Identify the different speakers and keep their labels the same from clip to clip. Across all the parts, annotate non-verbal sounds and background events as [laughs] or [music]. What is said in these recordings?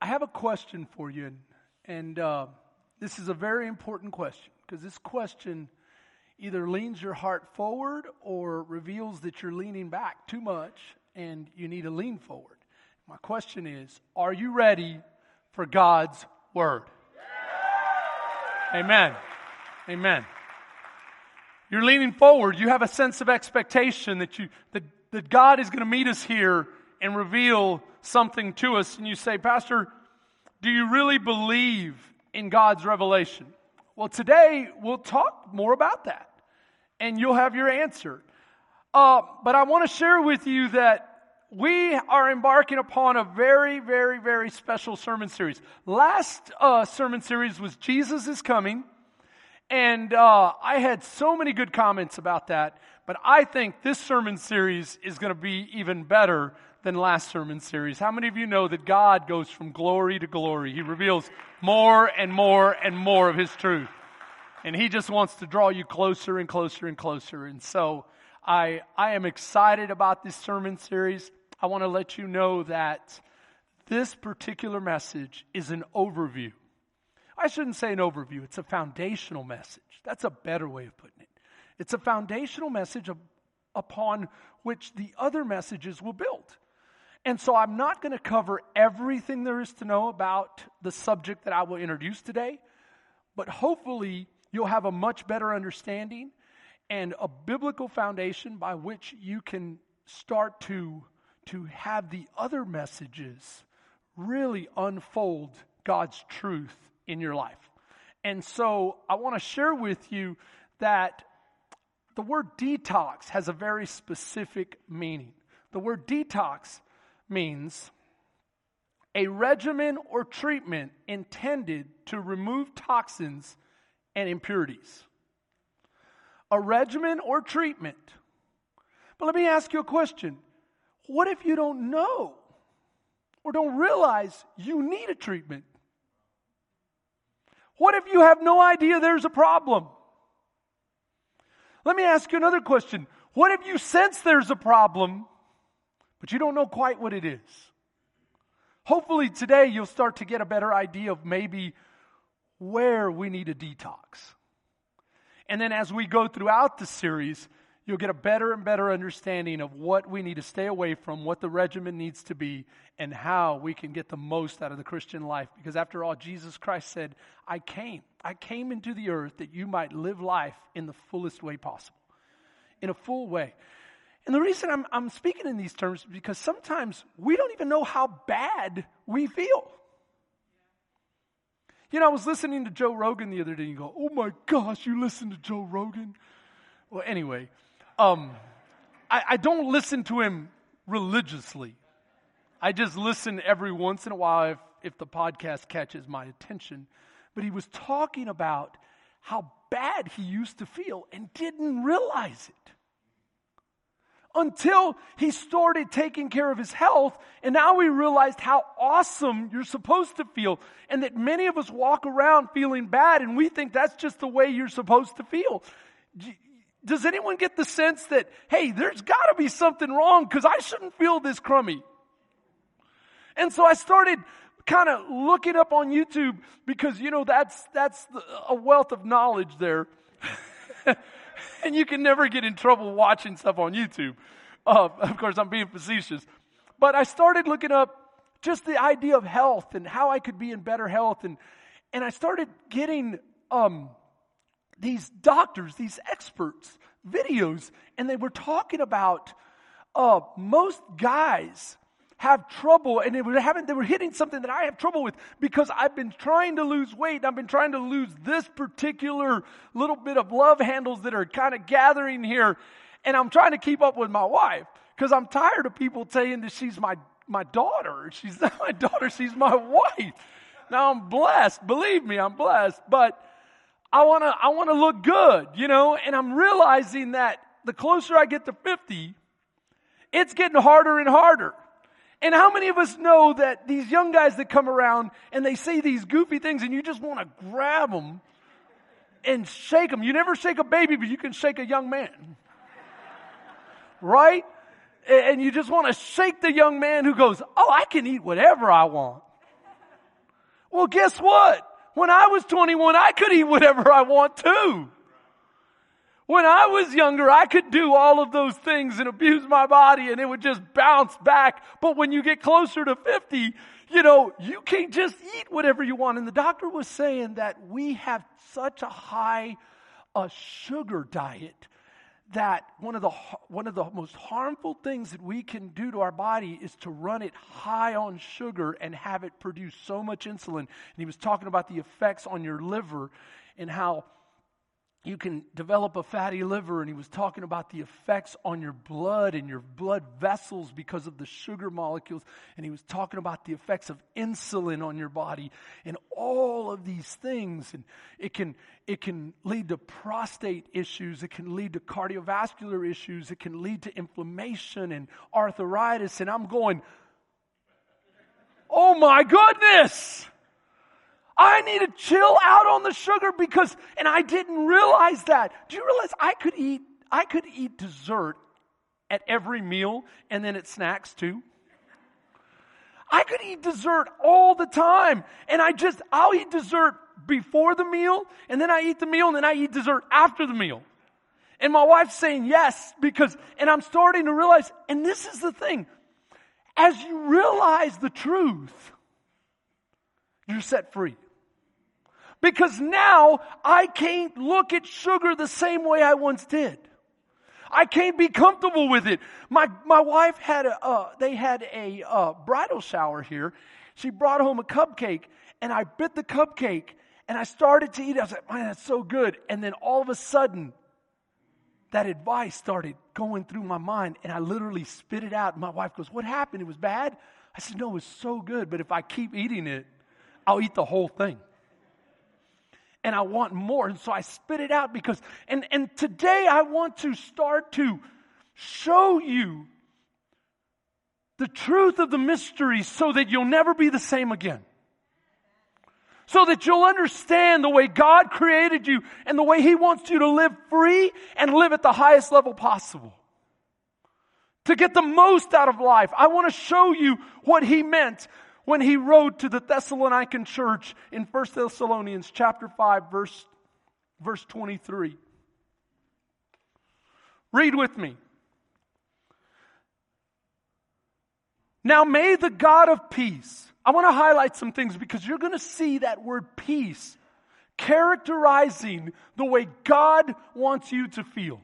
Speaker 1: I have a question for you, and, and uh, this is a very important question because this question either leans your heart forward or reveals that you're leaning back too much and you need to lean forward. My question is Are you ready for God's Word? Amen. Amen. You're leaning forward. You have a sense of expectation that you, that, that God is going to meet us here and reveal something to us. And you say, Pastor, do you really believe in God's revelation? Well, today we'll talk more about that and you'll have your answer. Uh, but I want to share with you that we are embarking upon a very, very, very special sermon series. Last uh, sermon series was Jesus is Coming. And uh, I had so many good comments about that. But I think this sermon series is going to be even better than last sermon series. How many of you know that God goes from glory to glory? He reveals more and more and more of His truth. And He just wants to draw you closer and closer and closer. And so I, I am excited about this sermon series. I want to let you know that this particular message is an overview. I shouldn't say an overview, it's a foundational message. That's a better way of putting it. It's a foundational message of, upon which the other messages will build. And so I'm not going to cover everything there is to know about the subject that I will introduce today, but hopefully you'll have a much better understanding and a biblical foundation by which you can start to, to have the other messages really unfold God's truth in your life. And so I want to share with you that the word detox has a very specific meaning. The word detox means a regimen or treatment intended to remove toxins and impurities. A regimen or treatment. But let me ask you a question. What if you don't know or don't realize you need a treatment? What if you have no idea there's a problem? Let me ask you another question. What if you sense there's a problem, but you don't know quite what it is. Hopefully, today you'll start to get a better idea of maybe where we need a detox. And then as we go throughout the series, you'll get a better and better understanding of what we need to stay away from, what the regimen needs to be, and how we can get the most out of the Christian life. Because after all, Jesus Christ said, I came. I came into the earth that you might live life in the fullest way possible, in a full way. And the reason I'm, I'm speaking in these terms is because sometimes we don't even know how bad we feel. You know, I was listening to Joe Rogan the other day and you go, oh my gosh, you listen to Joe Rogan? Well, anyway, um, I, I don't listen to him religiously. I just listen every once in a while if, if the podcast catches my attention. But he was talking about how bad he used to feel and didn't realize it until he started taking care of his health. And now we realized how awesome you're supposed to feel. And that many of us walk around feeling bad and we think that's just the way you're supposed to feel. Does anyone get the sense that, hey, there's got to be something wrong because I shouldn't feel this crummy? And so I started kind of looking up on YouTube because, you know, that's, that's a wealth of knowledge there. [laughs] [laughs] and you can never get in trouble watching stuff on YouTube. Uh, [laughs] of course, I'm being facetious. But I started looking up just the idea of health and how I could be in better health. And, and I started getting um, these doctors, these experts, videos, and they were talking about uh, most guys have trouble, and they were having, they were hitting something that I have trouble with because I've been trying to lose weight. I've been trying to lose this particular little bit of love handles that are kind of gathering here, and I'm trying to keep up with my wife because I'm tired of people saying that she's my my daughter. She's not my [laughs] daughter. She's my wife. Now I'm blessed. Believe me, I'm blessed. But I want to I want to look good, you know, and I'm realizing that the closer I get to 50, it's getting harder and harder. And how many of us know that these young guys that come around and they say these goofy things and you just want to grab them and shake them? You never shake a baby, but you can shake a young man. Right? And you just want to shake the young man who goes, Oh, I can eat whatever I want. Well, guess what? When I was 21, I could eat whatever I want to. When I was younger, I could do all of those things and abuse my body and it would just bounce back. But when you get closer to 50, you know, you can't just eat whatever you want. And the doctor was saying that we have such a high uh, sugar diet that one of the one of the most harmful things that we can do to our body is to run it high on sugar and have it produce so much insulin. And he was talking about the effects on your liver and how you can develop a fatty liver, and he was talking about the effects on your blood and your blood vessels because of the sugar molecules, and he was talking about the effects of insulin on your body and all of these things. And it can, it can lead to prostate issues, it can lead to cardiovascular issues, it can lead to inflammation and arthritis. And I'm going, oh my goodness! I need to chill out on the sugar because, and I didn't realize that. Do you realize I could eat, I could eat dessert at every meal and then at snacks too? I could eat dessert all the time. And I just, I'll eat dessert before the meal, and then I eat the meal, and then I eat dessert after the meal. And my wife's saying yes because, and I'm starting to realize, and this is the thing, as you realize the truth, you're set free. Because now I can't look at sugar the same way I once did. I can't be comfortable with it. My, my wife had a, uh, they had a uh, bridal shower here. She brought home a cupcake and I bit the cupcake and I started to eat. It, I was like, man, that's so good. And then all of a sudden, that advice started going through my mind and I literally spit it out. My wife goes, what happened? It was bad? I said, no, it was so good. But if I keep eating it, I'll eat the whole thing and I want more. And so I spit it out because, and, and today I want to start to show you the truth of the mystery so that you'll never be the same again. So that you'll understand the way God created you and the way He wants you to live free and live at the highest level possible. To get the most out of life. I want to show you what He meant when he wrote to the Thessalonican church in 1 Thessalonians chapter 5 verse verse 23. Read with me. Now may the God of peace. I want to highlight some things because you're going to see that word peace characterizing the way God wants you to feel.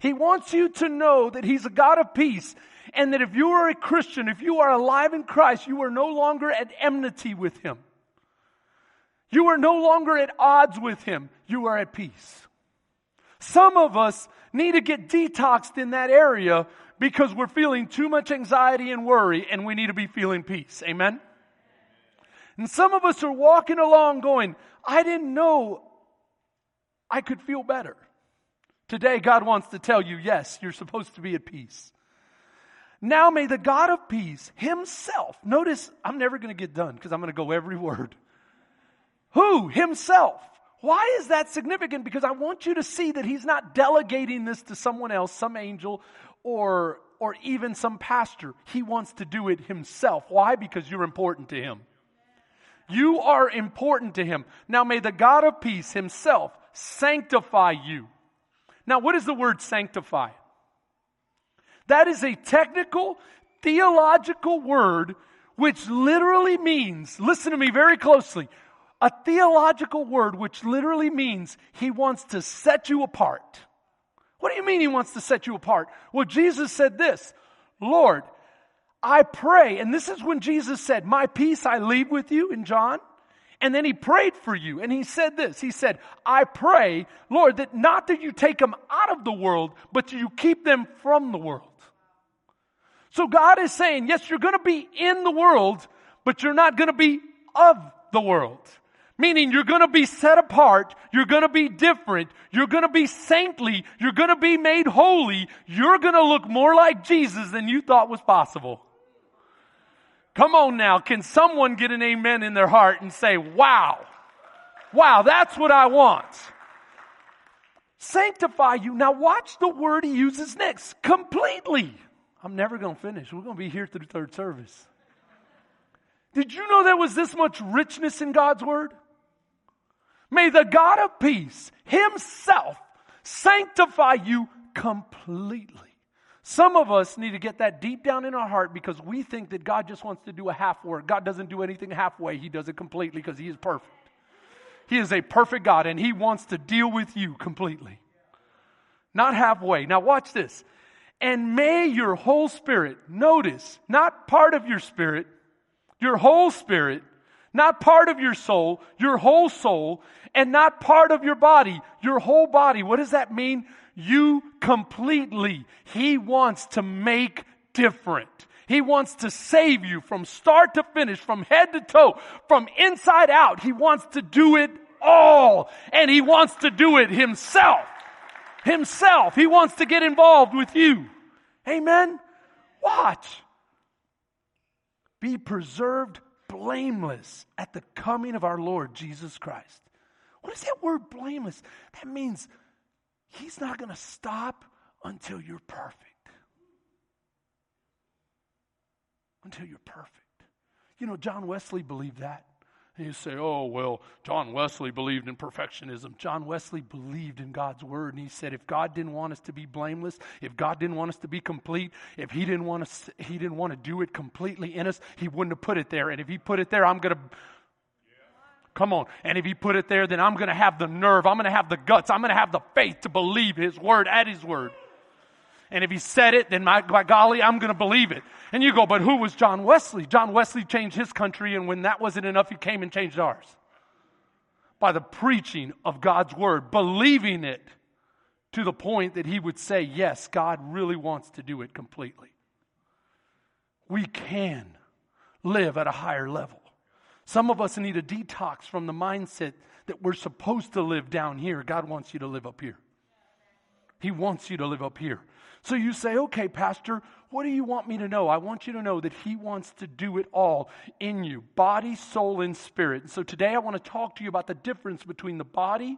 Speaker 1: He wants you to know that He's a God of peace and that if you are a Christian, if you are alive in Christ, you are no longer at enmity with Him. You are no longer at odds with Him. You are at peace. Some of us need to get detoxed in that area because we're feeling too much anxiety and worry and we need to be feeling peace. Amen? And some of us are walking along going, I didn't know I could feel better. Today, God wants to tell you, yes, you're supposed to be at peace. Now may the God of peace himself, notice I'm never going to get done because I'm going to go every [laughs] word. Who? Himself. Why is that significant? Because I want you to see that he's not delegating this to someone else, some angel, or, or even some pastor. He wants to do it himself. Why? Because you're important to him. You are important to him. Now may the God of peace himself sanctify you. Now, what is the word sanctify? That is a technical, theological word which literally means, listen to me very closely, a theological word which literally means he wants to set you apart. What do you mean he wants to set you apart? Well, Jesus said this, Lord, I pray, and this is when Jesus said, My peace I leave with you in John. And then he prayed for you and he said this. He said, I pray, Lord, that not that you take them out of the world, but that you keep them from the world. So God is saying, yes, you're going to be in the world, but you're not going to be of the world. Meaning you're going to be set apart. You're going to be different. You're going to be saintly. You're going to be made holy. You're going to look more like Jesus than you thought was possible. Come on now. Can someone get an amen in their heart and say, wow, wow, that's what I want. Sanctify you. Now watch the word he uses next. Completely. I'm never going to finish. We're going to be here through third service. Did you know there was this much richness in God's Word? May the God of peace Himself sanctify you completely. Some of us need to get that deep down in our heart because we think that God just wants to do a half work. God doesn't do anything halfway, He does it completely because He is perfect. He is a perfect God and He wants to deal with you completely. Not halfway. Now, watch this. And may your whole spirit, notice, not part of your spirit, your whole spirit, not part of your soul, your whole soul, and not part of your body, your whole body. What does that mean? You completely. He wants to make different. He wants to save you from start to finish, from head to toe, from inside out. He wants to do it all. And He wants to do it Himself. Himself. He wants to get involved with you. Amen? Watch. Be preserved blameless at the coming of our Lord Jesus Christ. What is that word blameless? That means He's not going to stop until you're perfect. Until you're perfect. You know, John Wesley believed that. And you say, oh, well, John Wesley believed in perfectionism. John Wesley believed in God's word. And he said, if God didn't want us to be blameless, if God didn't want us to be complete, if he didn't want us, he didn't want to do it completely in us, he wouldn't have put it there. And if he put it there, I'm going to, Come on. And if he put it there, then I'm going to have the nerve. I'm going to have the guts. I'm going to have the faith to believe his word at his word. And if he said it, then my, by golly, I'm going to believe it. And you go, but who was John Wesley? John Wesley changed his country, and when that wasn't enough, he came and changed ours. By the preaching of God's word, believing it to the point that he would say, yes, God really wants to do it completely. We can live at a higher level. Some of us need a detox from the mindset that we're supposed to live down here. God wants you to live up here. He wants you to live up here. So you say, okay, Pastor, what do you want me to know? I want you to know that He wants to do it all in you body, soul, and spirit. And so today I want to talk to you about the difference between the body,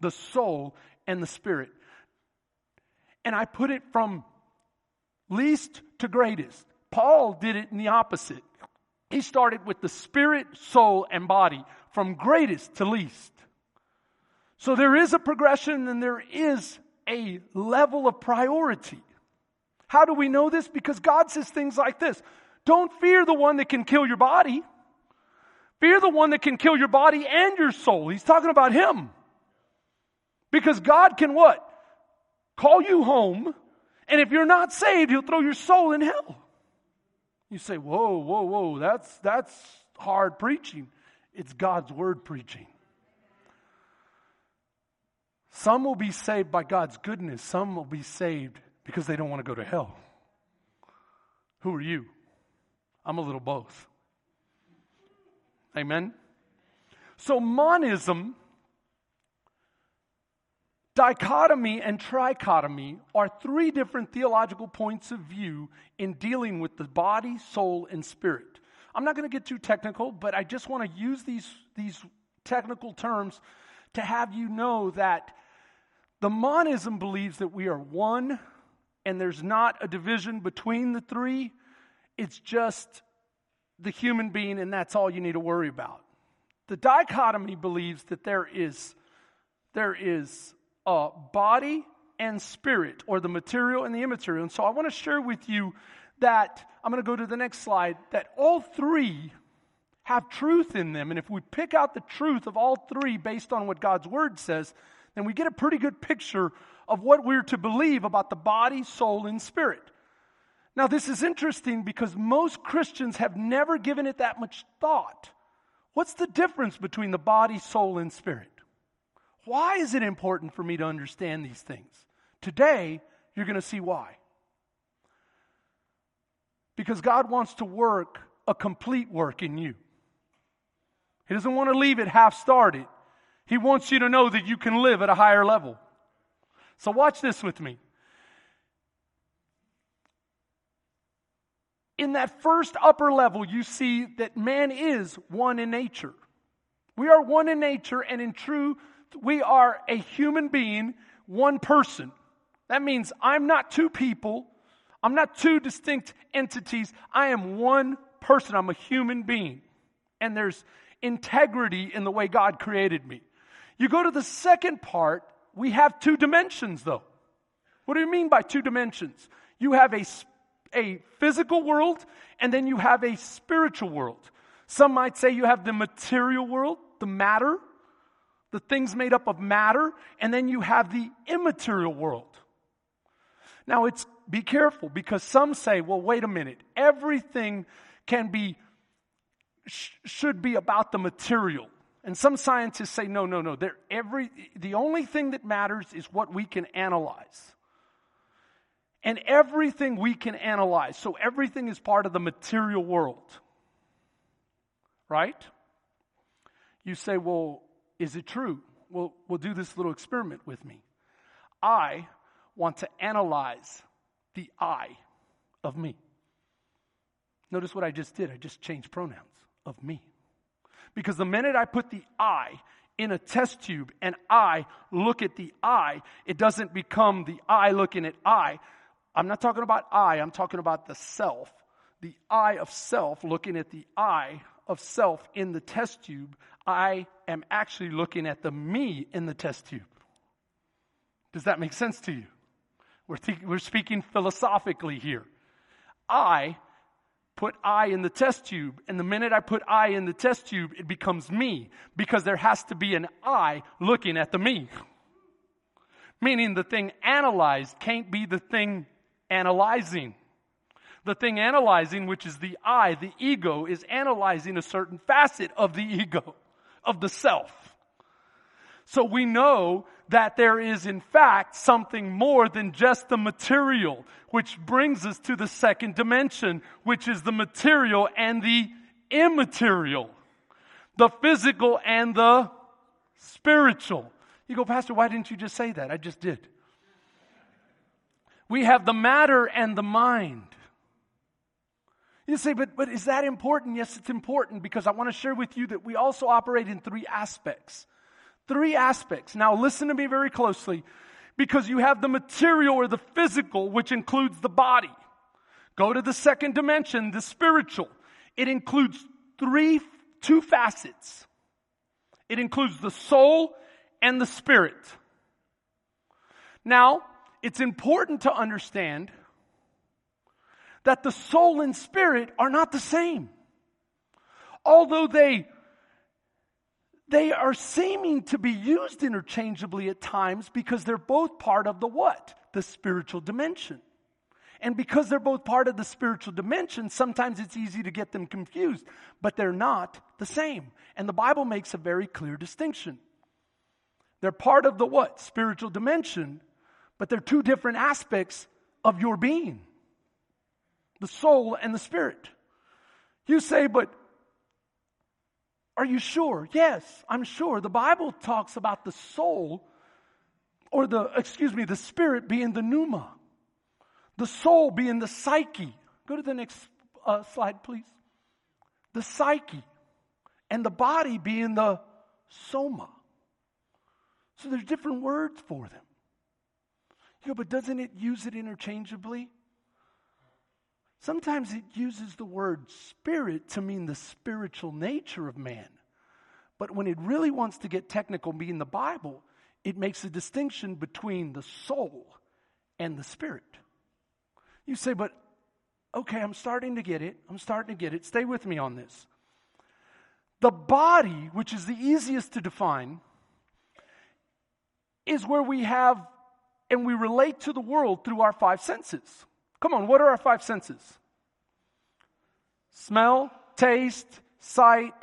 Speaker 1: the soul, and the spirit. And I put it from least to greatest. Paul did it in the opposite. He started with the spirit, soul, and body from greatest to least. So there is a progression and there is a level of priority. How do we know this? Because God says things like this Don't fear the one that can kill your body. Fear the one that can kill your body and your soul. He's talking about Him. Because God can what? Call you home, and if you're not saved, He'll throw your soul in hell. You say, whoa, whoa, whoa, that's, that's hard preaching. It's God's word preaching. Some will be saved by God's goodness, some will be saved because they don't want to go to hell. Who are you? I'm a little both. Amen? So, monism, dichotomy, and trichotomy are three different theological points of view in dealing with the body, soul, and spirit. I'm not going to get too technical, but I just want to use these, these technical terms to have you know that the monism believes that we are one and there's not a division between the three. It's just the human being, and that's all you need to worry about. The dichotomy believes that there is, there is a body and spirit, or the material and the immaterial. And so I want to share with you that, I'm going to go to the next slide, that all three have truth in them. And if we pick out the truth of all three based on what God's word says, then we get a pretty good picture of what we're to believe about the body, soul, and spirit. Now, this is interesting because most Christians have never given it that much thought. What's the difference between the body, soul, and spirit? Why is it important for me to understand these things? Today, you're going to see why. Because God wants to work a complete work in you. He doesn't want to leave it half started. He wants you to know that you can live at a higher level. So, watch this with me. In that first upper level, you see that man is one in nature. We are one in nature, and in truth, we are a human being, one person. That means I'm not two people, I'm not two distinct entities, I am one person, I'm a human being. and there's integrity in the way God created me. You go to the second part, we have two dimensions though. What do you mean by two dimensions? You have a, a physical world and then you have a spiritual world. Some might say you have the material world, the matter, the things made up of matter, and then you have the immaterial world. Now it's, be careful because some say, well, wait a minute, everything can be, sh- should be about the material. And some scientists say, no, no, no, every, the only thing that matters is what we can analyze. And everything we can analyze. So everything is part of the material world. Right? You say, well, is it true? Well, we'll do this little experiment with me. I want to analyze the I of me. Notice what I just did. I just changed pronouns of me. Because the minute I put the I in a test tube and I look at the I, it doesn't become the I looking at I. I'm not talking about I, I'm talking about the self. The I of self looking at the I of self in the test tube. I am actually looking at the me in the test tube. Does that make sense to you? We're, th- we're speaking philosophically here. I put I in the test tube, and the minute I put I in the test tube, it becomes me because there has to be an I looking at the me. Meaning the thing analyzed can't be the thing analyzing. The thing analyzing, which is the I, the ego, is analyzing a certain facet of the ego, of the self. So we know that there is in fact something more than just the material, which brings us to the second dimension, which is the material and the immaterial. The physical and the spiritual. You go, Pastor, why didn't you just say that? I just did. We have the matter and the mind. You say, but, but is that important? Yes, it's important because I want to share with you that we also operate in three aspects. Three aspects. Now listen to me very closely because you have the material or the physical, which includes the body. Go to the second dimension, the spiritual. It includes three, two facets. It includes the soul and the spirit. Now, it's important to understand that the soul and spirit are not the same. Although they they are seeming to be used interchangeably at times because they're both part of the what? The spiritual dimension. And because they're both part of the spiritual dimension, sometimes it's easy to get them confused, but they're not the same. And the Bible makes a very clear distinction. They're part of the what? Spiritual dimension, but they're two different aspects of your being the soul and the spirit. You say, but are you sure? Yes, I'm sure. The Bible talks about the soul, or the, excuse me, the spirit being the pneuma, the soul being the psyche. Go to the next uh, slide, please. The psyche, and the body being the soma. So there's different words for them. You know, but doesn't it use it interchangeably? Sometimes it uses the word spirit to mean the spiritual nature of man. But when it really wants to get technical, being the Bible, it makes a distinction between the soul and the spirit. You say, but okay, I'm starting to get it. I'm starting to get it. Stay with me on this. The body, which is the easiest to define, is where we have and we relate to the world through our five senses. Come on, what are our five senses? Smell, taste, sight,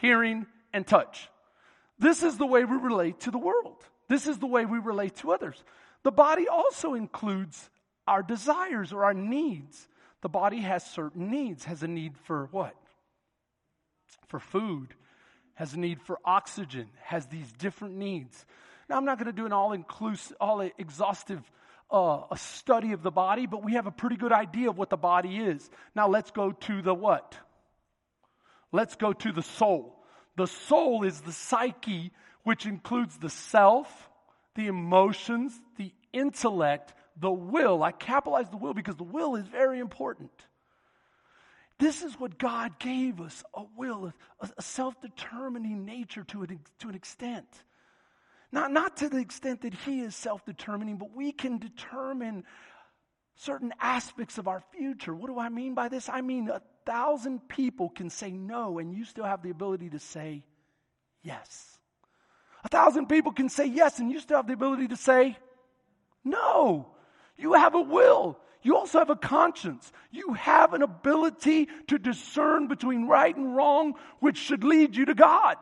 Speaker 1: hearing, and touch. This is the way we relate to the world. This is the way we relate to others. The body also includes our desires or our needs. The body has certain needs, has a need for what? For food, has a need for oxygen, has these different needs. Now, I'm not going to do an all inclusive, all exhaustive uh, a study of the body, but we have a pretty good idea of what the body is. Now let's go to the what? Let's go to the soul. The soul is the psyche, which includes the self, the emotions, the intellect, the will. I capitalize the will because the will is very important. This is what God gave us a will, a, a self determining nature to an, to an extent. Not, not to the extent that He is self determining, but we can determine certain aspects of our future. What do I mean by this? I mean, a thousand people can say no, and you still have the ability to say yes. A thousand people can say yes, and you still have the ability to say no. You have a will. You also have a conscience. You have an ability to discern between right and wrong, which should lead you to God.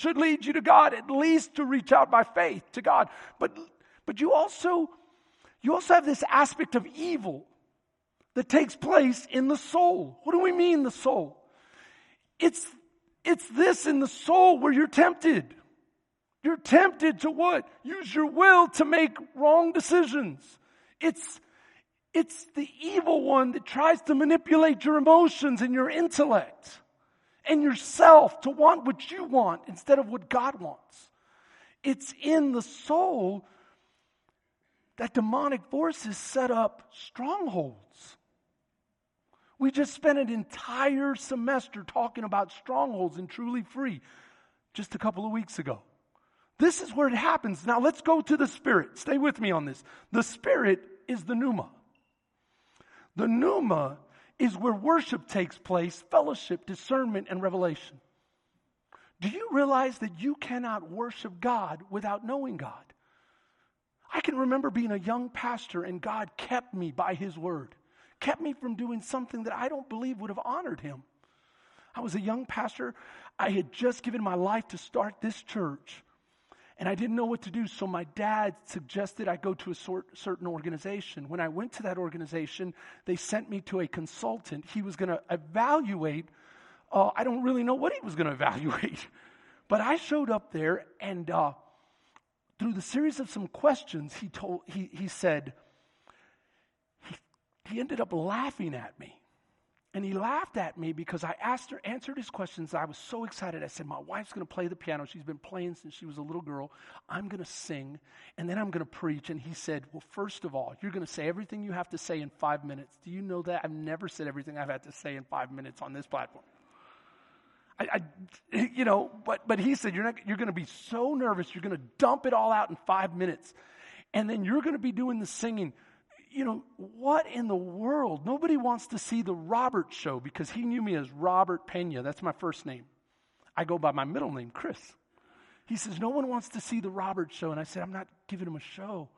Speaker 1: Should lead you to God, at least to reach out by faith to God. But, but you also, you also have this aspect of evil that takes place in the soul. What do we mean, the soul? It's, it's this in the soul where you're tempted. You're tempted to what? Use your will to make wrong decisions. It's, it's the evil one that tries to manipulate your emotions and your intellect and yourself to want what you want instead of what God wants. It's in the soul that demonic forces set up strongholds. We just spent an entire semester talking about strongholds and truly free just a couple of weeks ago. This is where it happens. Now let's go to the Spirit. Stay with me on this. The Spirit is the pneuma. The pneuma is where worship takes place, fellowship, discernment, and revelation. Do you realize that you cannot worship God without knowing God? I can remember being a young pastor and God kept me by His word, kept me from doing something that I don't believe would have honored Him. I was a young pastor. I had just given my life to start this church and I didn't know what to do. So my dad suggested I go to a sort, certain organization. When I went to that organization, they sent me to a consultant. He was going to evaluate. Uh, I don't really know what he was going [laughs] to evaluate, but I showed up there, and uh, through the series of some questions, he told he he said. He, he ended up laughing at me. And he laughed at me because I asked her, answered his questions. I was so excited. I said, My wife's going to play the piano. She's been playing since she was a little girl. I'm going to sing, and then I'm going to preach. And he said, Well, first of all, you're going to say everything you have to say in five minutes. Do you know that? I've never said everything I've had to say in five minutes on this platform. I, I you know, but, but he said, You're, not, you're going to be so nervous, you're going to dump it all out in five minutes. And then you're going to be doing the singing you know, what in the world? Nobody wants to see the Robert show because he knew me as Robert Pena. That's my first name. I go by my middle name, Chris. He says, No one wants to see the Robert show. And I said, I'm not giving him a show.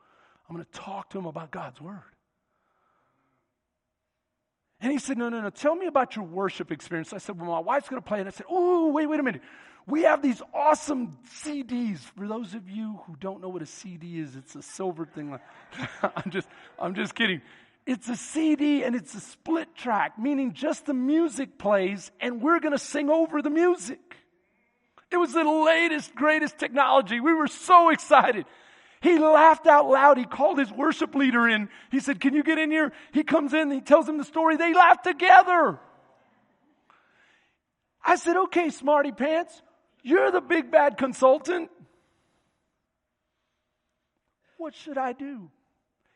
Speaker 1: I'm going to talk to him about God's word. And he said, No, no, no. Tell me about your worship experience. I said, Well, my wife's going to play. And I said, Oh, wait, wait a minute. We have these awesome CDs. For those of you who don't know what a CD is, it's a silver thing. [laughs] I'm just, I'm just kidding. It's a CD and it's a split track, meaning just the music plays and we're going to sing over the music. It was the latest, greatest technology. We were so excited. He laughed out loud. He called his worship leader in. He said, Can you get in here? He comes in, he tells him the story. They laugh together. I said, Okay, smarty pants, you're the big bad consultant. What should I do?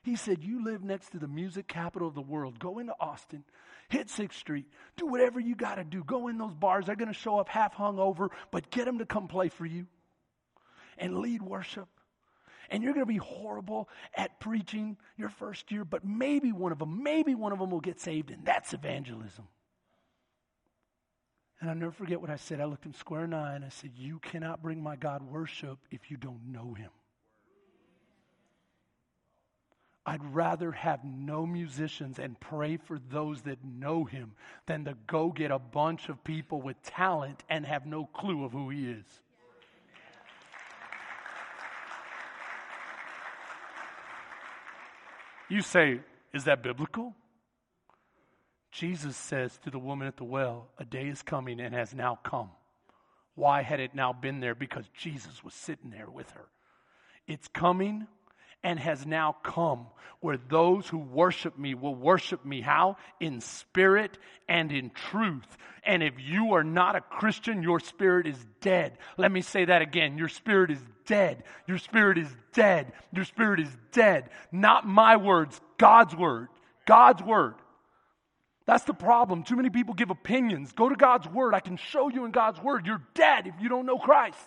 Speaker 1: He said, You live next to the music capital of the world. Go into Austin, hit 6th Street, do whatever you got to do. Go in those bars. They're going to show up half hung over, but get them to come play for you and lead worship. And you're going to be horrible at preaching your first year, but maybe one of them, maybe one of them will get saved, and that's evangelism. And I'll never forget what I said. I looked him square in the eye and I said, You cannot bring my God worship if you don't know him. I'd rather have no musicians and pray for those that know him than to go get a bunch of people with talent and have no clue of who he is. You say, Is that biblical? Jesus says to the woman at the well, A day is coming and has now come. Why had it now been there? Because Jesus was sitting there with her. It's coming and has now come where those who worship me will worship me. How? In spirit and in truth. And if you are not a Christian, your spirit is dead. Let me say that again. Your spirit is dead. Your spirit is dead. Your spirit is dead. Not my words, God's word. God's word. That's the problem. Too many people give opinions. Go to God's Word. I can show you in God's Word. You're dead if you don't know Christ.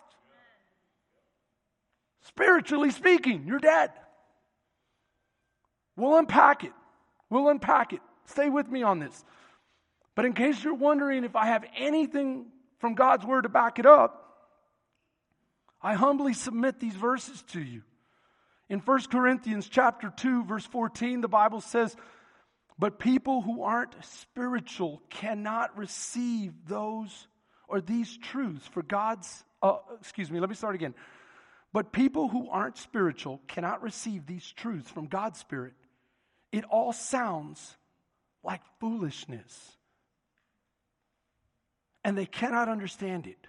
Speaker 1: Spiritually speaking, you're dead. We'll unpack it. We'll unpack it. Stay with me on this. But in case you're wondering if I have anything from God's Word to back it up, I humbly submit these verses to you. In 1 Corinthians chapter 2 verse 14 the Bible says but people who aren't spiritual cannot receive those or these truths for God's, uh, excuse me, let me start again. But people who aren't spiritual cannot receive these truths from God's Spirit. It all sounds like foolishness. And they cannot understand it.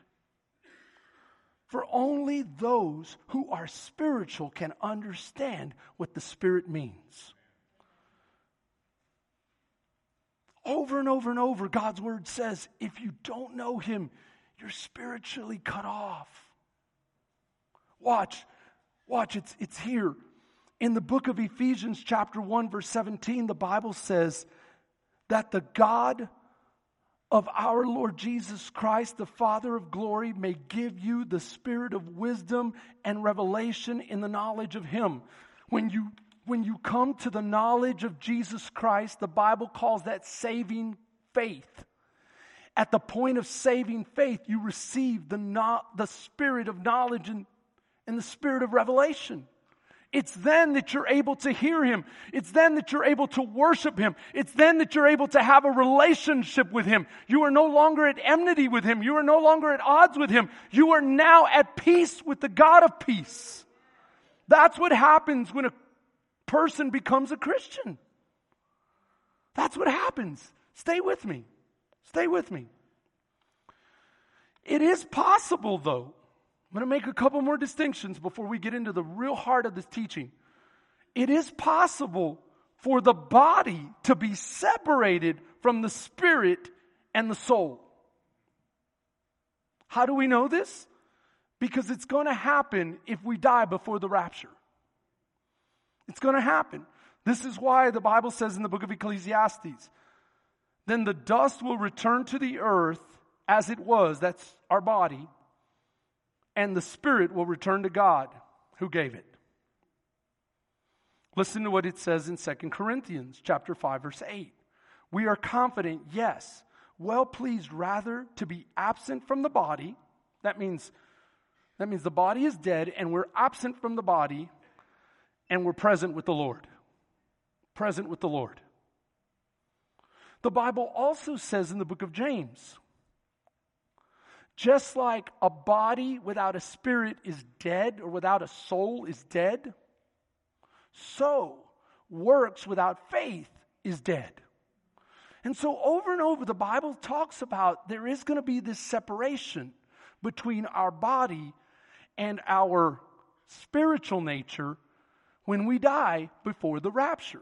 Speaker 1: For only those who are spiritual can understand what the Spirit means. Over and over and over, God's word says if you don't know Him, you're spiritually cut off. Watch, watch, it's, it's here. In the book of Ephesians, chapter 1, verse 17, the Bible says that the God of our Lord Jesus Christ, the Father of glory, may give you the spirit of wisdom and revelation in the knowledge of Him. When you when you come to the knowledge of Jesus Christ, the Bible calls that saving faith. At the point of saving faith, you receive the, the spirit of knowledge and, and the spirit of revelation. It's then that you're able to hear Him. It's then that you're able to worship Him. It's then that you're able to have a relationship with Him. You are no longer at enmity with Him. You are no longer at odds with Him. You are now at peace with the God of peace. That's what happens when a person becomes a Christian. That's what happens. Stay with me. Stay with me. It is possible, though. I'm going to make a couple more distinctions before we get into the real heart of this teaching. It is possible for the body to be separated from the spirit and the soul. How do we know this? Because it's going to happen if we die before the rapture. It's going to happen. This is why the Bible says in the book of Ecclesiastes, then the dust will return to the earth as it was, that's our body, and the spirit will return to God who gave it. Listen to what it says in 2 Corinthians chapter 5 verse 8. We are confident, yes, well pleased rather to be absent from the body. That means that means the body is dead and we're absent from the body and we're present with the Lord. Present with the Lord. The Bible also says in the book of James, just like a body without a spirit is dead or without a soul is dead, so works without faith is dead. And so, over and over, the Bible talks about there is going to be this separation between our body and our spiritual nature when we die before the rapture.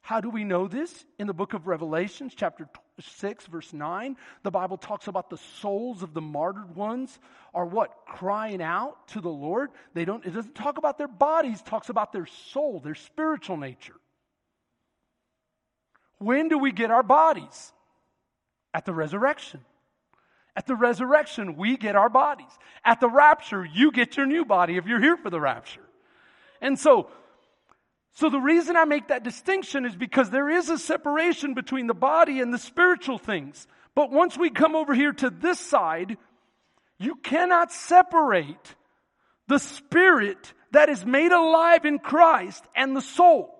Speaker 1: How do we know this? In the book of Revelations, chapter 6, verse 9, the Bible talks about the souls of the martyred ones are what? Crying out to the Lord. They don't, it doesn't talk about their bodies, talks about their soul, their spiritual nature. When do we get our bodies? At the resurrection. At the resurrection, we get our bodies. At the rapture, you get your new body if you're here for the rapture. And so, so the reason I make that distinction is because there is a separation between the body and the spiritual things. But once we come over here to this side, you cannot separate the spirit that is made alive in Christ and the soul.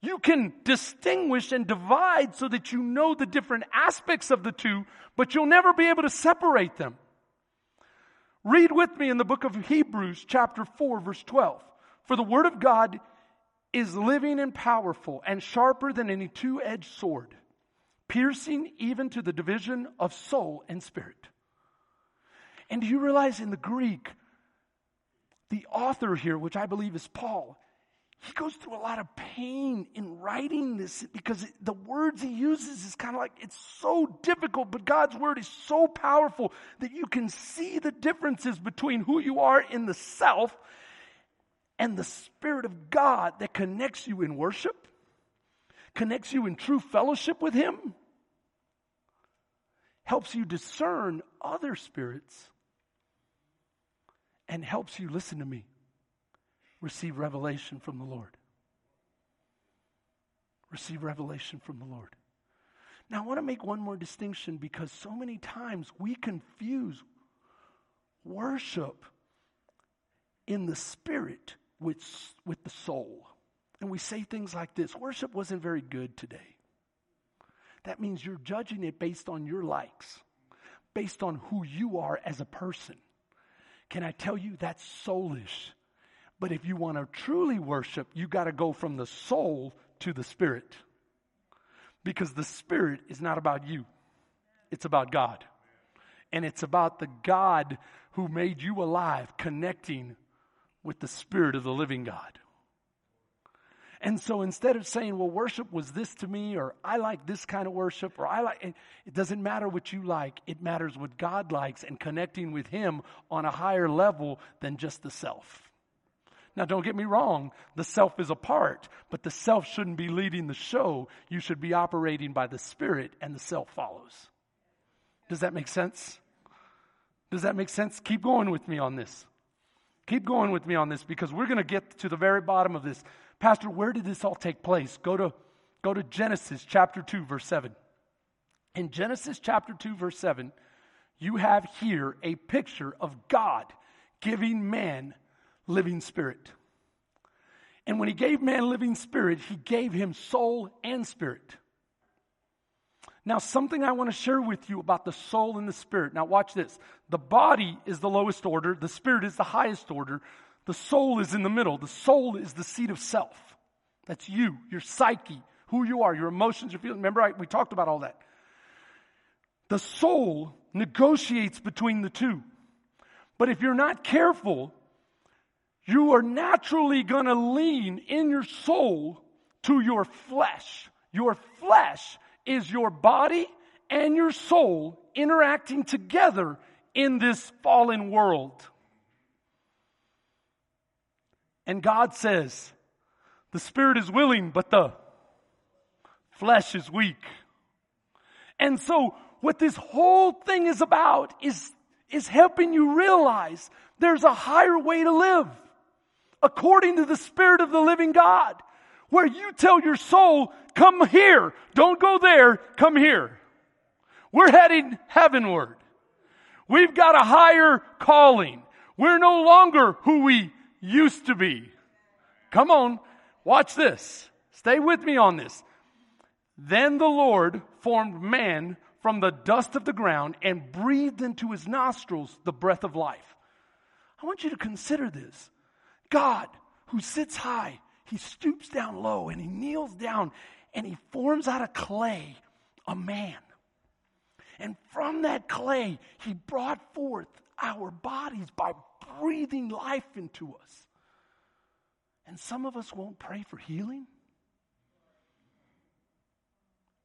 Speaker 1: You can distinguish and divide so that you know the different aspects of the two, but you'll never be able to separate them. Read with me in the book of Hebrews, chapter 4, verse 12. For the word of God is living and powerful and sharper than any two edged sword, piercing even to the division of soul and spirit. And do you realize in the Greek, the author here, which I believe is Paul, he goes through a lot of pain in writing this because the words he uses is kind of like it's so difficult, but God's word is so powerful that you can see the differences between who you are in the self and the Spirit of God that connects you in worship, connects you in true fellowship with Him, helps you discern other spirits, and helps you, listen to me, receive revelation from the Lord. Receive revelation from the Lord. Now, I want to make one more distinction because so many times we confuse worship in the spirit with, with the soul. And we say things like this worship wasn't very good today. That means you're judging it based on your likes, based on who you are as a person. Can I tell you that's soulish? But if you want to truly worship, you got to go from the soul to the spirit. Because the spirit is not about you, it's about God. And it's about the God who made you alive connecting with the spirit of the living God. And so instead of saying, well, worship was this to me, or I like this kind of worship, or I like, it, doesn't matter what you like. It matters what God likes and connecting with Him on a higher level than just the self. Now, don't get me wrong, the self is a part, but the self shouldn't be leading the show. You should be operating by the Spirit, and the self follows. Does that make sense? Does that make sense? Keep going with me on this. Keep going with me on this because we're going to get to the very bottom of this. Pastor, where did this all take place? Go to, go to Genesis chapter 2, verse 7. In Genesis chapter 2, verse 7, you have here a picture of God giving man living spirit. And when he gave man living spirit, he gave him soul and spirit. Now, something I want to share with you about the soul and the spirit. Now, watch this. The body is the lowest order, the spirit is the highest order, the soul is in the middle. The soul is the seat of self. That's you, your psyche, who you are, your emotions, your feelings. Remember, I, we talked about all that. The soul negotiates between the two. But if you're not careful, you are naturally going to lean in your soul to your flesh. Your flesh is your body and your soul interacting together in this fallen world. And God says, the spirit is willing, but the flesh is weak. And so what this whole thing is about is, is helping you realize there's a higher way to live according to the spirit of the living God where you tell your soul, come here. Don't go there. Come here. We're heading heavenward. We've got a higher calling. We're no longer who we used to be. Come on. Watch this. Stay with me on this. Then the Lord formed man from the dust of the ground and breathed into his nostrils the breath of life. I want you to consider this. God, who sits high, he stoops down low and he kneels down and he forms out of clay a man. And from that clay, he brought forth our bodies by breathing life into us. And some of us won't pray for healing.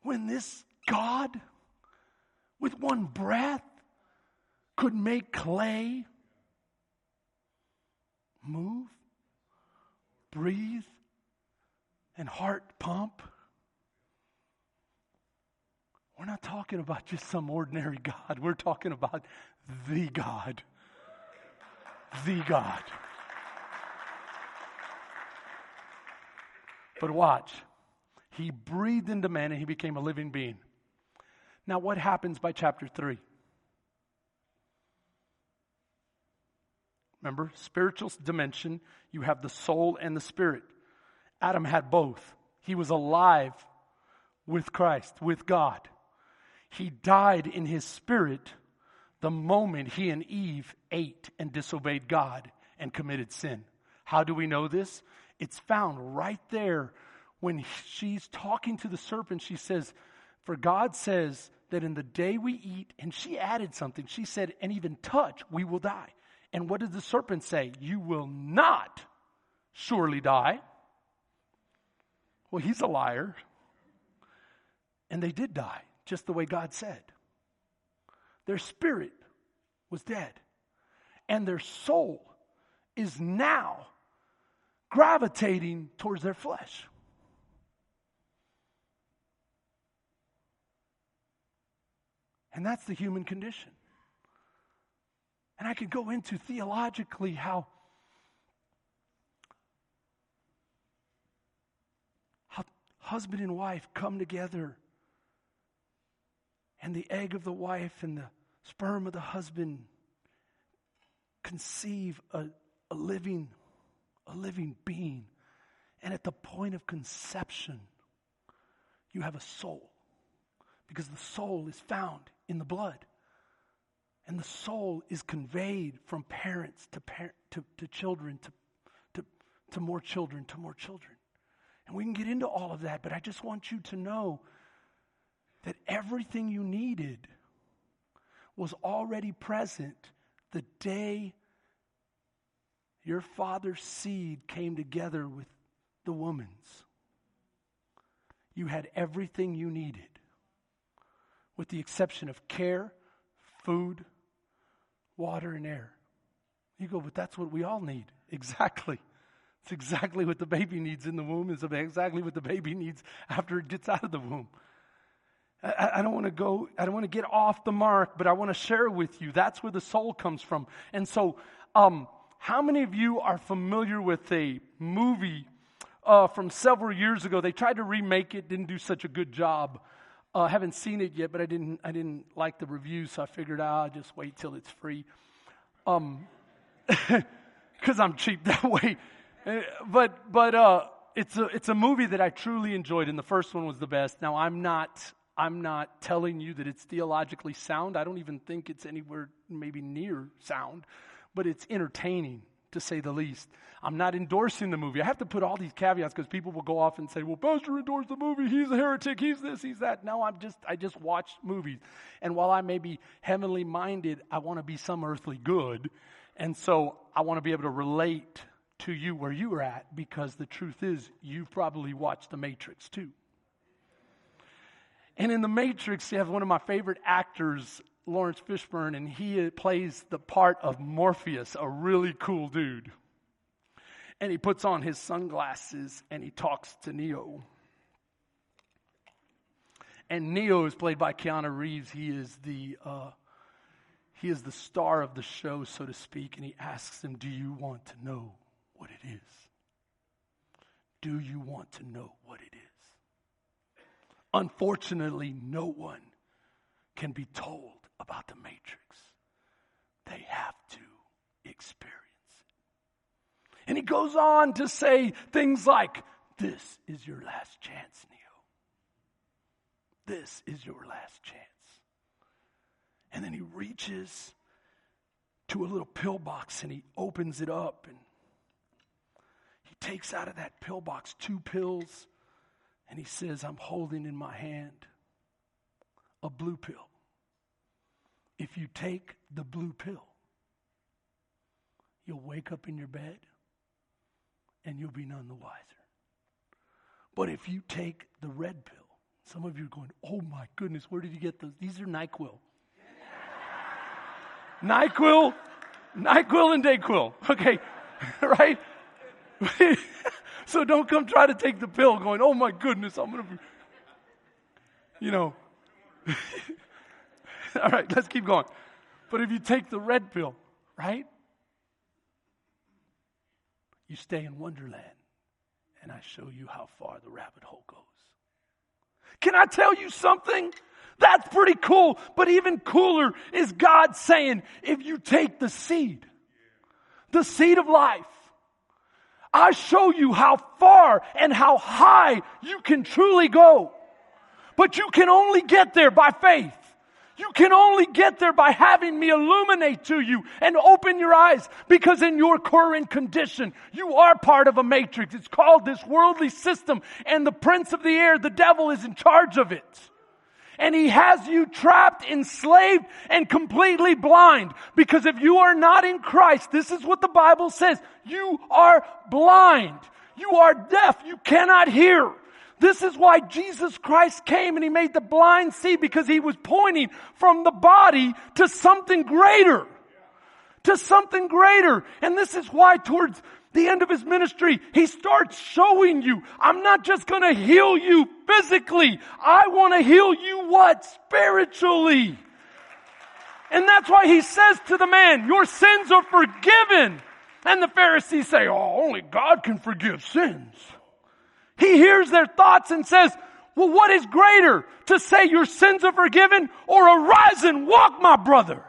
Speaker 1: When this God, with one breath, could make clay move, breathe, and heart pump. We're not talking about just some ordinary God. We're talking about the God. The God. But watch. He breathed into man and he became a living being. Now, what happens by chapter 3? Remember, spiritual dimension, you have the soul and the spirit. Adam had both. He was alive with Christ, with God. He died in his spirit the moment he and Eve ate and disobeyed God and committed sin. How do we know this? It's found right there when she's talking to the serpent. She says, For God says that in the day we eat, and she added something. She said, and even touch, we will die. And what did the serpent say? You will not surely die. Well, he's a liar. And they did die, just the way God said. Their spirit was dead, and their soul is now gravitating towards their flesh. And that's the human condition. And I could go into theologically how husband and wife come together, and the egg of the wife and the sperm of the husband conceive a, a living, a living being. And at the point of conception, you have a soul. Because the soul is found in the blood. And the soul is conveyed from parents to, par- to, to children, to, to, to more children, to more children. And we can get into all of that, but I just want you to know that everything you needed was already present the day your father's seed came together with the woman's. You had everything you needed, with the exception of care, food, water, and air. You go, but that's what we all need. [laughs] Exactly. It's exactly what the baby needs in the womb, is exactly what the baby needs after it gets out of the womb. I, I don't want to go, I don't want to get off the mark, but I want to share with you. That's where the soul comes from. And so, um, how many of you are familiar with a movie uh, from several years ago? They tried to remake it, didn't do such a good job. I uh, haven't seen it yet, but I didn't, I didn't like the reviews, so I figured, ah, I'll just wait till it's free. Um, [laughs] because I'm cheap that [laughs] way. Uh, but, but, uh, it's a, it's a movie that I truly enjoyed, and the first one was the best. Now, I'm not, I'm not telling you that it's theologically sound. I don't even think it's anywhere maybe near sound, but it's entertaining to say the least. I'm not endorsing the movie. I have to put all these caveats because people will go off and say, "Well, Pastor endorsed the movie. He's a heretic. He's this. He's that." No, I'm just I just watch movies, and while I may be heavenly minded, I want to be some earthly good, and so I want to be able to relate to you where you are at because the truth is, you've probably watched The Matrix too. And in The Matrix, you have one of my favorite actors Laurence Fishburne, and he plays the part of Morpheus, a really cool dude. And he puts on his sunglasses and he talks to Neo. And Neo is played by Keanu Reeves. He is the uh, he is the star of the show, so to speak. And he asks him, "Do you want to know what it is? Do you want to know what it is?" Unfortunately, no one can be told about the matrix. They have to experience it. And he goes on to say things like, This is your last chance, Neo. This is your last chance. And then he reaches to a little pillbox and he opens it up and takes out of that pillbox two pills and he says, I'm holding in my hand a blue pill if you take the blue pill, you'll wake up in your bed and you'll be none the wiser. But if you take the red pill, some of you are going, oh my goodness, where did you get those? These are NyQuil. [laughs] NyQuil, NyQuil and DayQuil. Okay, [laughs] right? [laughs] so don't come try to take the pill going, oh my goodness, I'm going to be, you know. [laughs] All right, let's keep going. But if you take the red pill, right? You stay in Wonderland, and I show you how far the rabbit hole goes. Can I tell you something? That's pretty cool. But even cooler is God saying, if you take the seed, the seed of life, I show you how far and how high you can truly go. But you can only get there by faith. You can only get there by having me illuminate to you and open your eyes because in your current condition, you are part of a matrix. It's called this worldly system and the prince of the air, the devil is in charge of it. And he has you trapped, enslaved, and completely blind. Because if you are not in Christ, this is what the Bible says, you are blind. You are deaf. You cannot hear. This is why Jesus Christ came and he made the blind see because he was pointing from the body to something greater. To something greater. And this is why towards the end of his ministry, he starts showing you, I'm not just gonna heal you physically. I wanna heal you what? Spiritually. And that's why he says to the man, your sins are forgiven. And the Pharisees say, oh, only God can forgive sins. He hears their thoughts and says, well, what is greater to say your sins are forgiven or arise and walk, my brother?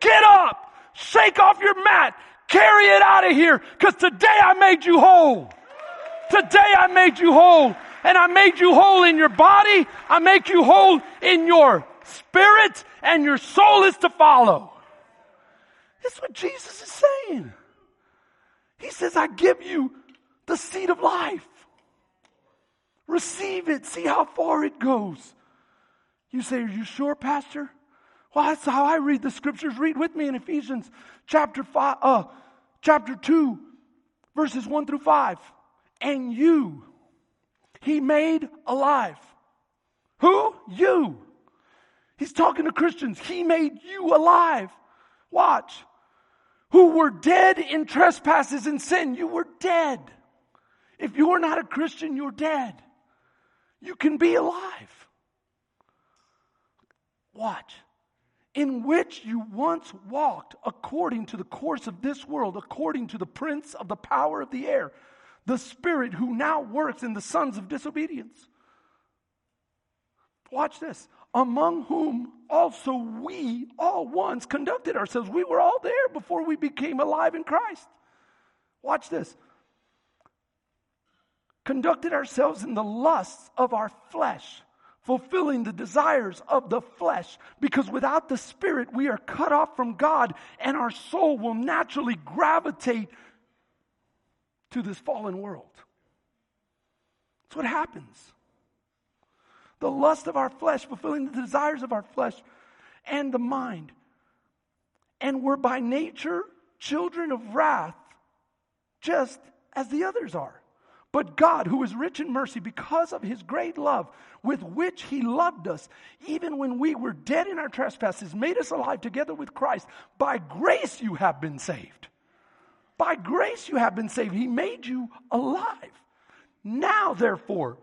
Speaker 1: Get up, shake off your mat, carry it out of here because today I made you whole. Today I made you whole and I made you whole in your body. I make you whole in your spirit and your soul is to follow. That's what Jesus is saying. He says, I give you the seed of life. Receive it. See how far it goes. You say, Are you sure, Pastor? Well, that's how I read the scriptures. Read with me in Ephesians chapter five, uh, chapter two, verses one through five. And you, he made alive. Who? You. He's talking to Christians. He made you alive. Watch. Who were dead in trespasses and sin. You were dead. If you are not a Christian, you're dead. You can be alive. Watch. In which you once walked according to the course of this world, according to the prince of the power of the air, the spirit who now works in the sons of disobedience. Watch this. Among whom also we all once conducted ourselves. We were all there before we became alive in Christ. Watch this conducted ourselves in the lusts of our flesh, fulfilling the desires of the flesh, because without the Spirit we are cut off from God, and our soul will naturally gravitate to this fallen world. That's what happens. The lust of our flesh, fulfilling the desires of our flesh and the mind. And we're by nature children of wrath, just as the others are. But God, who is rich in mercy, because of his great love with which he loved us, even when we were dead in our trespasses, made us alive together with Christ. By grace you have been saved. By grace you have been saved. He made you alive. Now, therefore,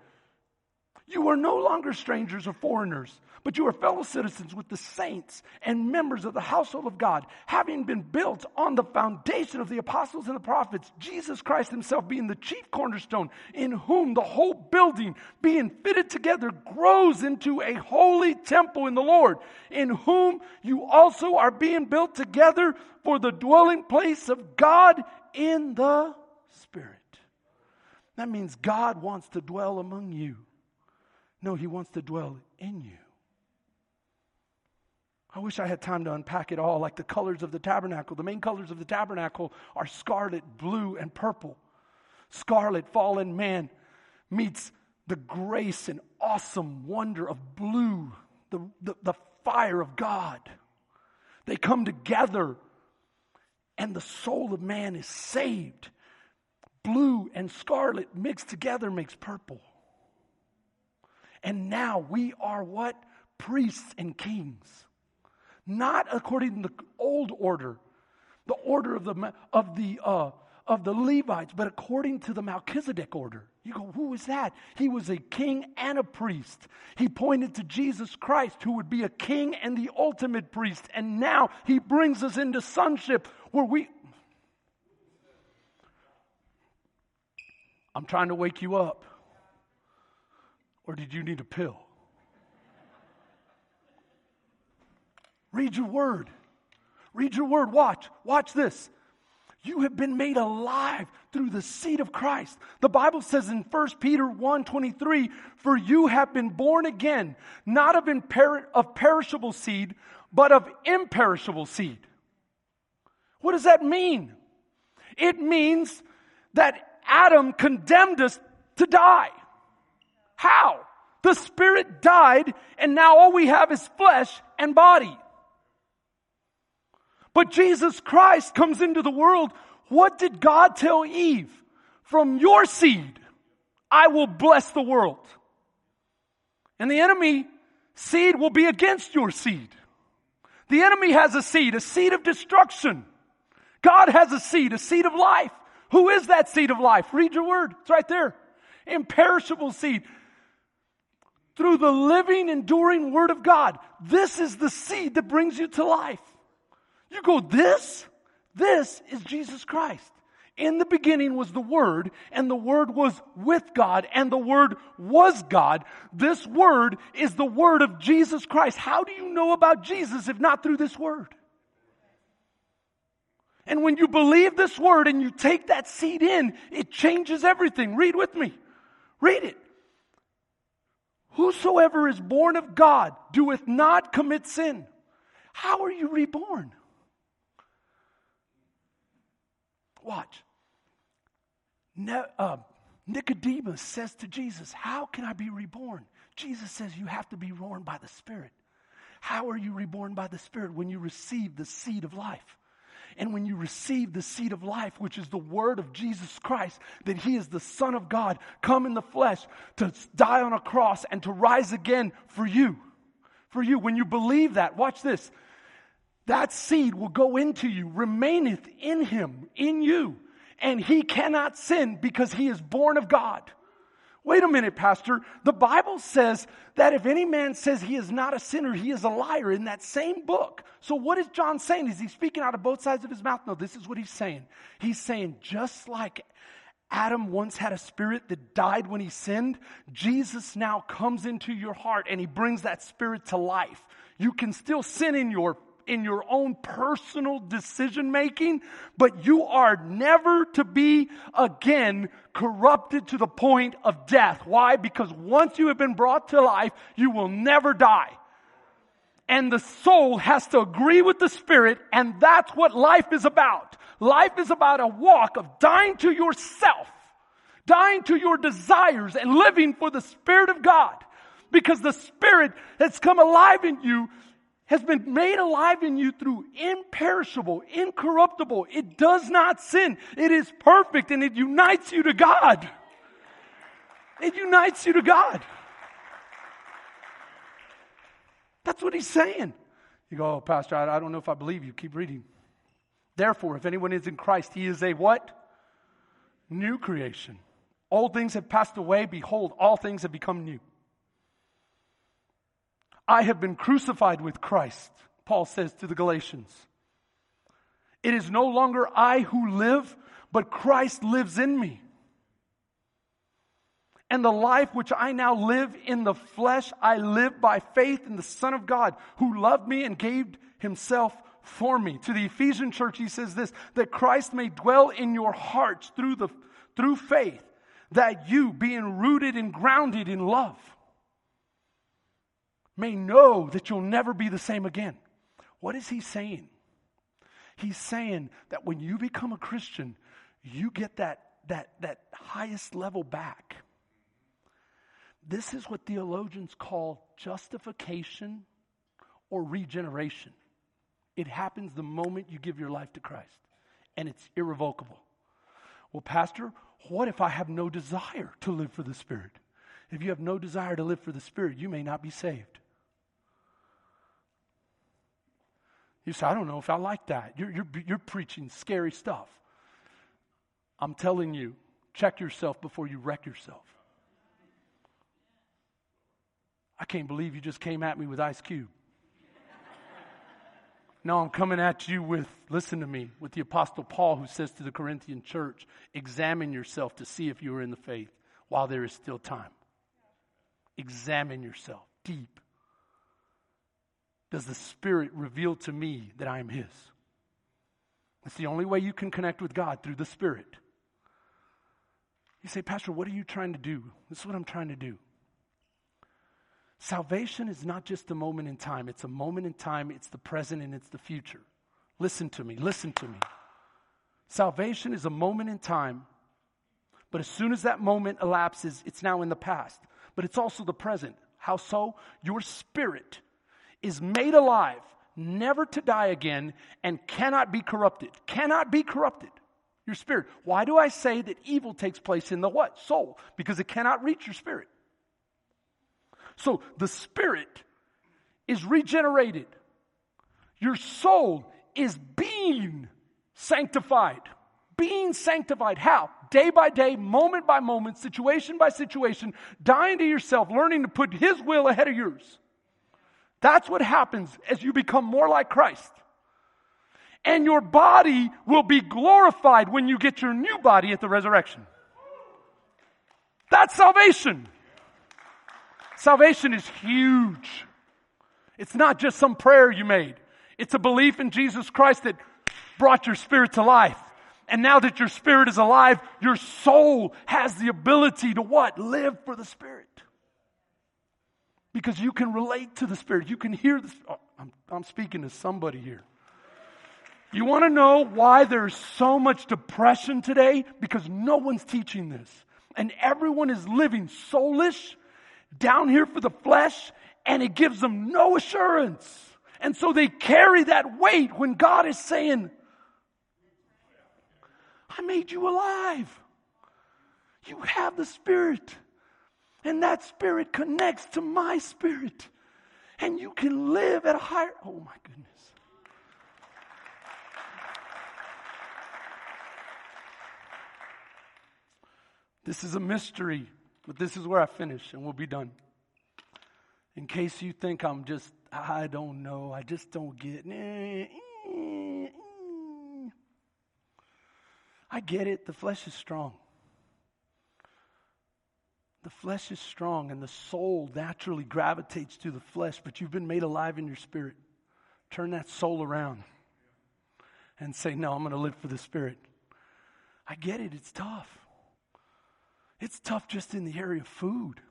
Speaker 1: you are no longer strangers or foreigners, but you are fellow citizens with the saints and members of the household of God, having been built on the foundation of the apostles and the prophets, Jesus Christ himself being the chief cornerstone, in whom the whole building, being fitted together, grows into a holy temple in the Lord, in whom you also are being built together for the dwelling place of God in the Spirit. That means God wants to dwell among you. No, He wants to dwell in you. I wish I had time to unpack it all, like the colors of the tabernacle. The main colors of the tabernacle are scarlet, blue, and purple. Scarlet, fallen man, meets the grace and awesome wonder of blue, the, the, the fire of God. They come together, and the soul of man is saved. Blue and scarlet mixed together makes purple. And now we are what? Priests and kings. Not according to the old order, the order of the, of the, uh, of the Levites, but according to the Melchizedek order. You go, who is that? He was a king and a priest. He pointed to Jesus Christ, who would be a king and the ultimate priest. And now he brings us into sonship where we. I'm trying to wake you up. Or did you need a pill? Read your word. Read your word. Watch. Watch this. You have been made alive through the seed of Christ. The Bible says in 1 Peter 1 23, For you have been born again, not of, imper- of perishable seed, but of imperishable seed. What does that mean? It means that Adam condemned us to die. How? The spirit died, and now all we have is flesh and body. But Jesus Christ comes into the world. What did God tell Eve? From your seed, I will bless the world. And the enemy seed will be against your seed. The enemy has a seed, a seed of destruction. God has a seed, a seed of life. Who is that seed of life? Read your word. It's right there. Imperishable seed. Through the living, enduring Word of God. This is the seed that brings you to life. You go, this? This is Jesus Christ. In the beginning was the Word, and the Word was with God, and the Word was God. This Word is the Word of Jesus Christ. How do you know about Jesus if not through this Word? And when you believe this Word and you take that seed in, it changes everything. Read with me. Read it. Whosoever is born of God doeth not commit sin. How are you reborn? Watch. Ne- uh, Nicodemus says to Jesus, How can I be reborn? Jesus says, You have to be born by the Spirit. How are you reborn by the Spirit? When you receive the seed of life. And when you receive the seed of life, which is the word of Jesus Christ, that he is the Son of God, come in the flesh to die on a cross and to rise again for you. For you. When you believe that, watch this. That seed will go into you, remaineth in him, in you and he cannot sin because he is born of God. Wait a minute, Pastor. The Bible says that if any man says he is not a sinner, he is a liar in that same book. So, what is John saying? Is he speaking out of both sides of his mouth? No, this is what he's saying. He's saying, just like Adam once had a spirit that died when he sinned, Jesus now comes into your heart and he brings that spirit to life. You can still sin in your in your own personal decision making, but you are never to be again corrupted to the point of death. Why? Because once you have been brought to life, you will never die. And the soul has to agree with the spirit, and that's what life is about. Life is about a walk of dying to yourself, dying to your desires, and living for the Spirit of God. Because the Spirit has come alive in you has been made alive in you through imperishable, incorruptible. It does not sin. It is perfect and it unites you to God. It unites you to God. That's what he's saying. You go, oh, Pastor, I, I don't know if I believe you. Keep reading. Therefore, if anyone is in Christ, he is a what? New creation. Old things have passed away. Behold, all things have become new. I have been crucified with Christ, Paul says to the Galatians. It is no longer I who live, but Christ lives in me. And the life which I now live in the flesh, I live by faith in the Son of God who loved me and gave himself for me. To the Ephesian church, he says this, that Christ may dwell in your hearts through the, through faith, that you being rooted and grounded in love may know that you'll never be the same again. What is he saying? He's saying that when you become a Christian, you get that, that, that highest level back. This is what theologians call justification or regeneration. It happens the moment you give your life to Christ, and it's irrevocable. Well, Pastor, what if I have no desire to live for the Spirit? If you have no desire to live for the Spirit, you may not be saved. You say, I don't know if I like that. You're, you're, you're preaching scary stuff. I'm telling you, check yourself before you wreck yourself. I can't believe you just came at me with Ice Cube. No, I'm coming at you with, listen to me, with the Apostle Paul who says to the Corinthian church, examine yourself to see if you are in the faith while there is still time. Examine yourself deep does the Spirit reveal to me that I am His. It's the only way you can connect with God through the Spirit. You say, Pastor, what are you trying to do? This is what I'm trying to do. Salvation is not just a moment in time, it's a moment in time, it's the present, and it's the future. Listen to me, listen to me. Salvation is a moment in time, but as soon as that moment elapses, it's now in the past. But it's also the present. How so? Your spirit is made alive, never to die again, and cannot be corrupted. Cannot be corrupted. Your spirit. Why do I say that evil takes place in the what? Soul. Because it cannot reach your spirit. So the spirit is regenerated. Your soul is being sanctified being sanctified. How? Day by day, moment by moment, situation by situation, dying to yourself, learning to put His will ahead of yours. That's what happens as you become more like Christ. And your body will be glorified when you get your new body at the resurrection. That's salvation. Salvation is huge. It's not just some prayer you made. It's a belief in Jesus Christ that brought your spirit to life. And now that your spirit is alive, your soul has the ability to what? Live for the spirit. Because you can relate to the spirit. You can hear the oh, I'm, I'm speaking to somebody here. You want to know why there's so much depression today? Because no one's teaching this. And everyone is living soulish, down here for the flesh, and it gives them no assurance. And so they carry that weight when God is saying, I made you alive. You have the Spirit. And that Spirit connects to my Spirit. And you can live at a higher. Oh my goodness. This is a mystery, but this is where I finish and we'll be done. In case you think I'm just, I don't know, I just don't get. Eh, eh. I get it, the flesh is strong. The flesh is strong and the soul naturally gravitates to the flesh, but you've been made alive in your spirit. Turn that soul around and say, No, I'm going to live for the spirit. I get it, it's tough. It's tough just in the area of food.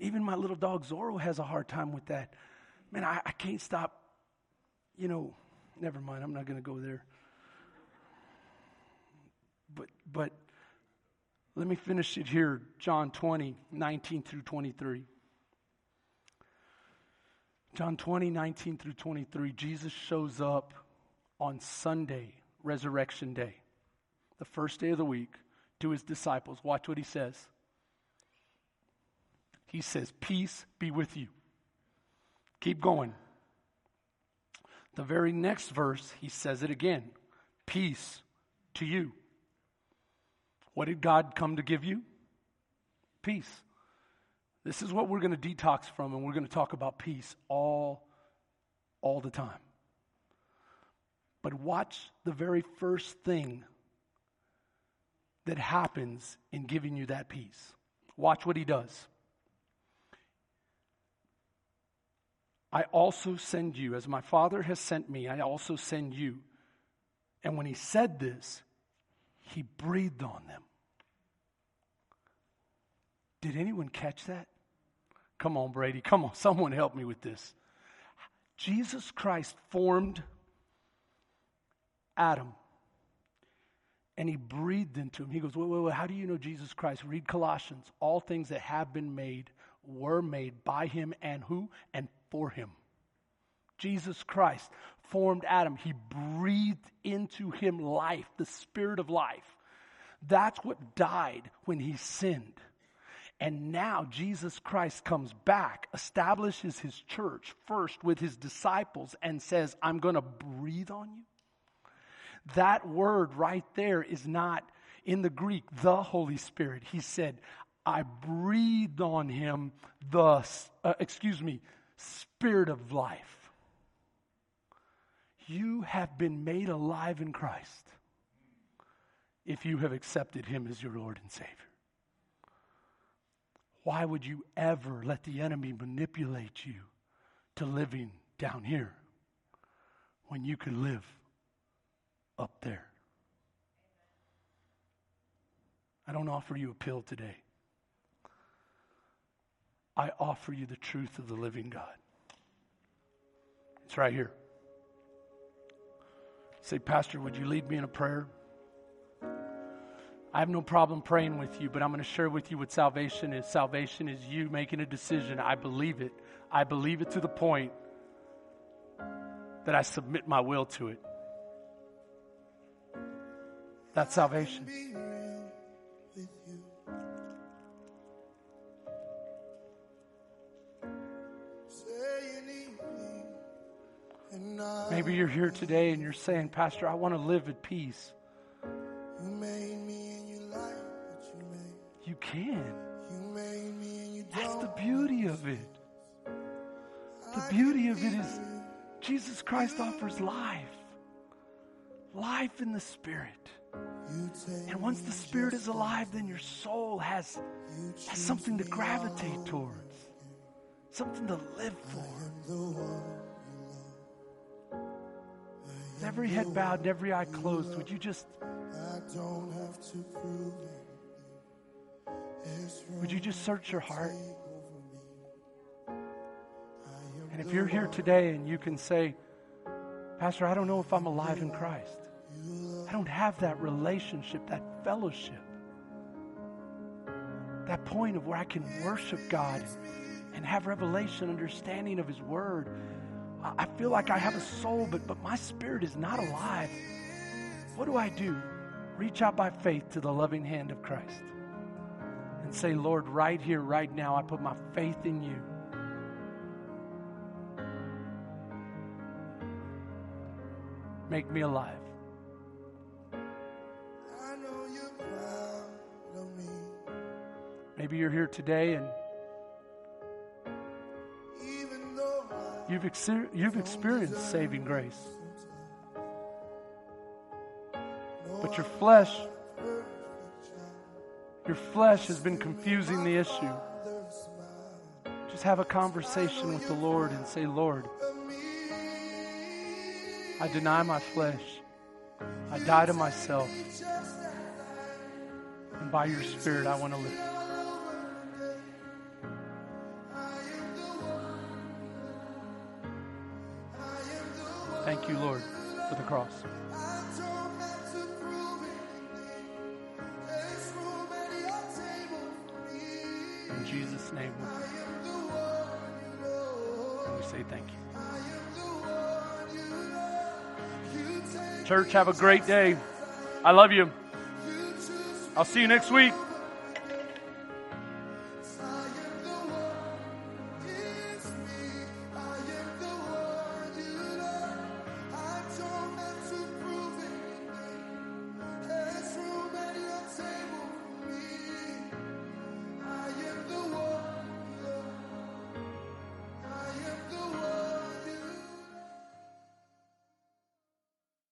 Speaker 1: Even my little dog Zorro has a hard time with that. Man, I, I can't stop. You know, never mind, I'm not going to go there. But, but let me finish it here John 20, 19 through 23. John 20, 19 through 23. Jesus shows up on Sunday, Resurrection Day, the first day of the week to his disciples. Watch what he says. He says, Peace be with you. Keep going. The very next verse, he says it again Peace to you. What did God come to give you? Peace. This is what we're going to detox from, and we're going to talk about peace all, all the time. But watch the very first thing that happens in giving you that peace. Watch what he does. I also send you, as my Father has sent me, I also send you. And when he said this, he breathed on them. Did anyone catch that? Come on, Brady. Come on. Someone help me with this. Jesus Christ formed Adam and he breathed into him. He goes, wait, wait, wait, how do you know Jesus Christ? Read Colossians. All things that have been made were made by him and who? And for him. Jesus Christ formed Adam. He breathed into him life, the spirit of life. That's what died when he sinned. And now Jesus Christ comes back, establishes his church first with his disciples, and says, I'm going to breathe on you. That word right there is not in the Greek, the Holy Spirit. He said, I breathed on him the, uh, excuse me, Spirit of life. You have been made alive in Christ if you have accepted him as your Lord and Savior. Why would you ever let the enemy manipulate you to living down here when you could live up there. I don't offer you a pill today. I offer you the truth of the living God. It's right here. Say, Pastor, would you lead me in a prayer? I have no problem praying with you, but I'm going to share with you what salvation is. Salvation is you making a decision. I believe it. I believe it to the point that I submit my will to it. That's salvation. Maybe you're here today and you're saying, Pastor, I want to live at peace. Can.
Speaker 2: You made me and you
Speaker 1: That's the beauty of it. The beauty of it is Jesus Christ offers life. Life in the Spirit. And once the Spirit is alive, then your soul has, has something to gravitate towards, something to live for. With every head bowed and every eye closed, would you just would you just search your heart? And if you're here today and you can say, Pastor, I don't know if I'm alive in Christ. I don't have that relationship, that fellowship, that point of where I can worship God and have revelation, understanding of His Word. I feel like I have a soul, but, but my spirit is not alive. What do I do? Reach out by faith to the loving hand of Christ and say, Lord, right here, right now, I put my faith in you. Make me alive.
Speaker 2: I know you're proud of me.
Speaker 1: Maybe you're here today and
Speaker 2: Even though I
Speaker 1: you've, exer- you've experienced saving grace, but your flesh, your flesh has been confusing the issue. Just have a conversation with the Lord and say, Lord, I deny my flesh. I die to myself. And by your Spirit, I want to live. Thank you, Lord, for the cross. Jesus' name we pray. And we say thank you. Church, have a great day. I love you. I'll see you next week.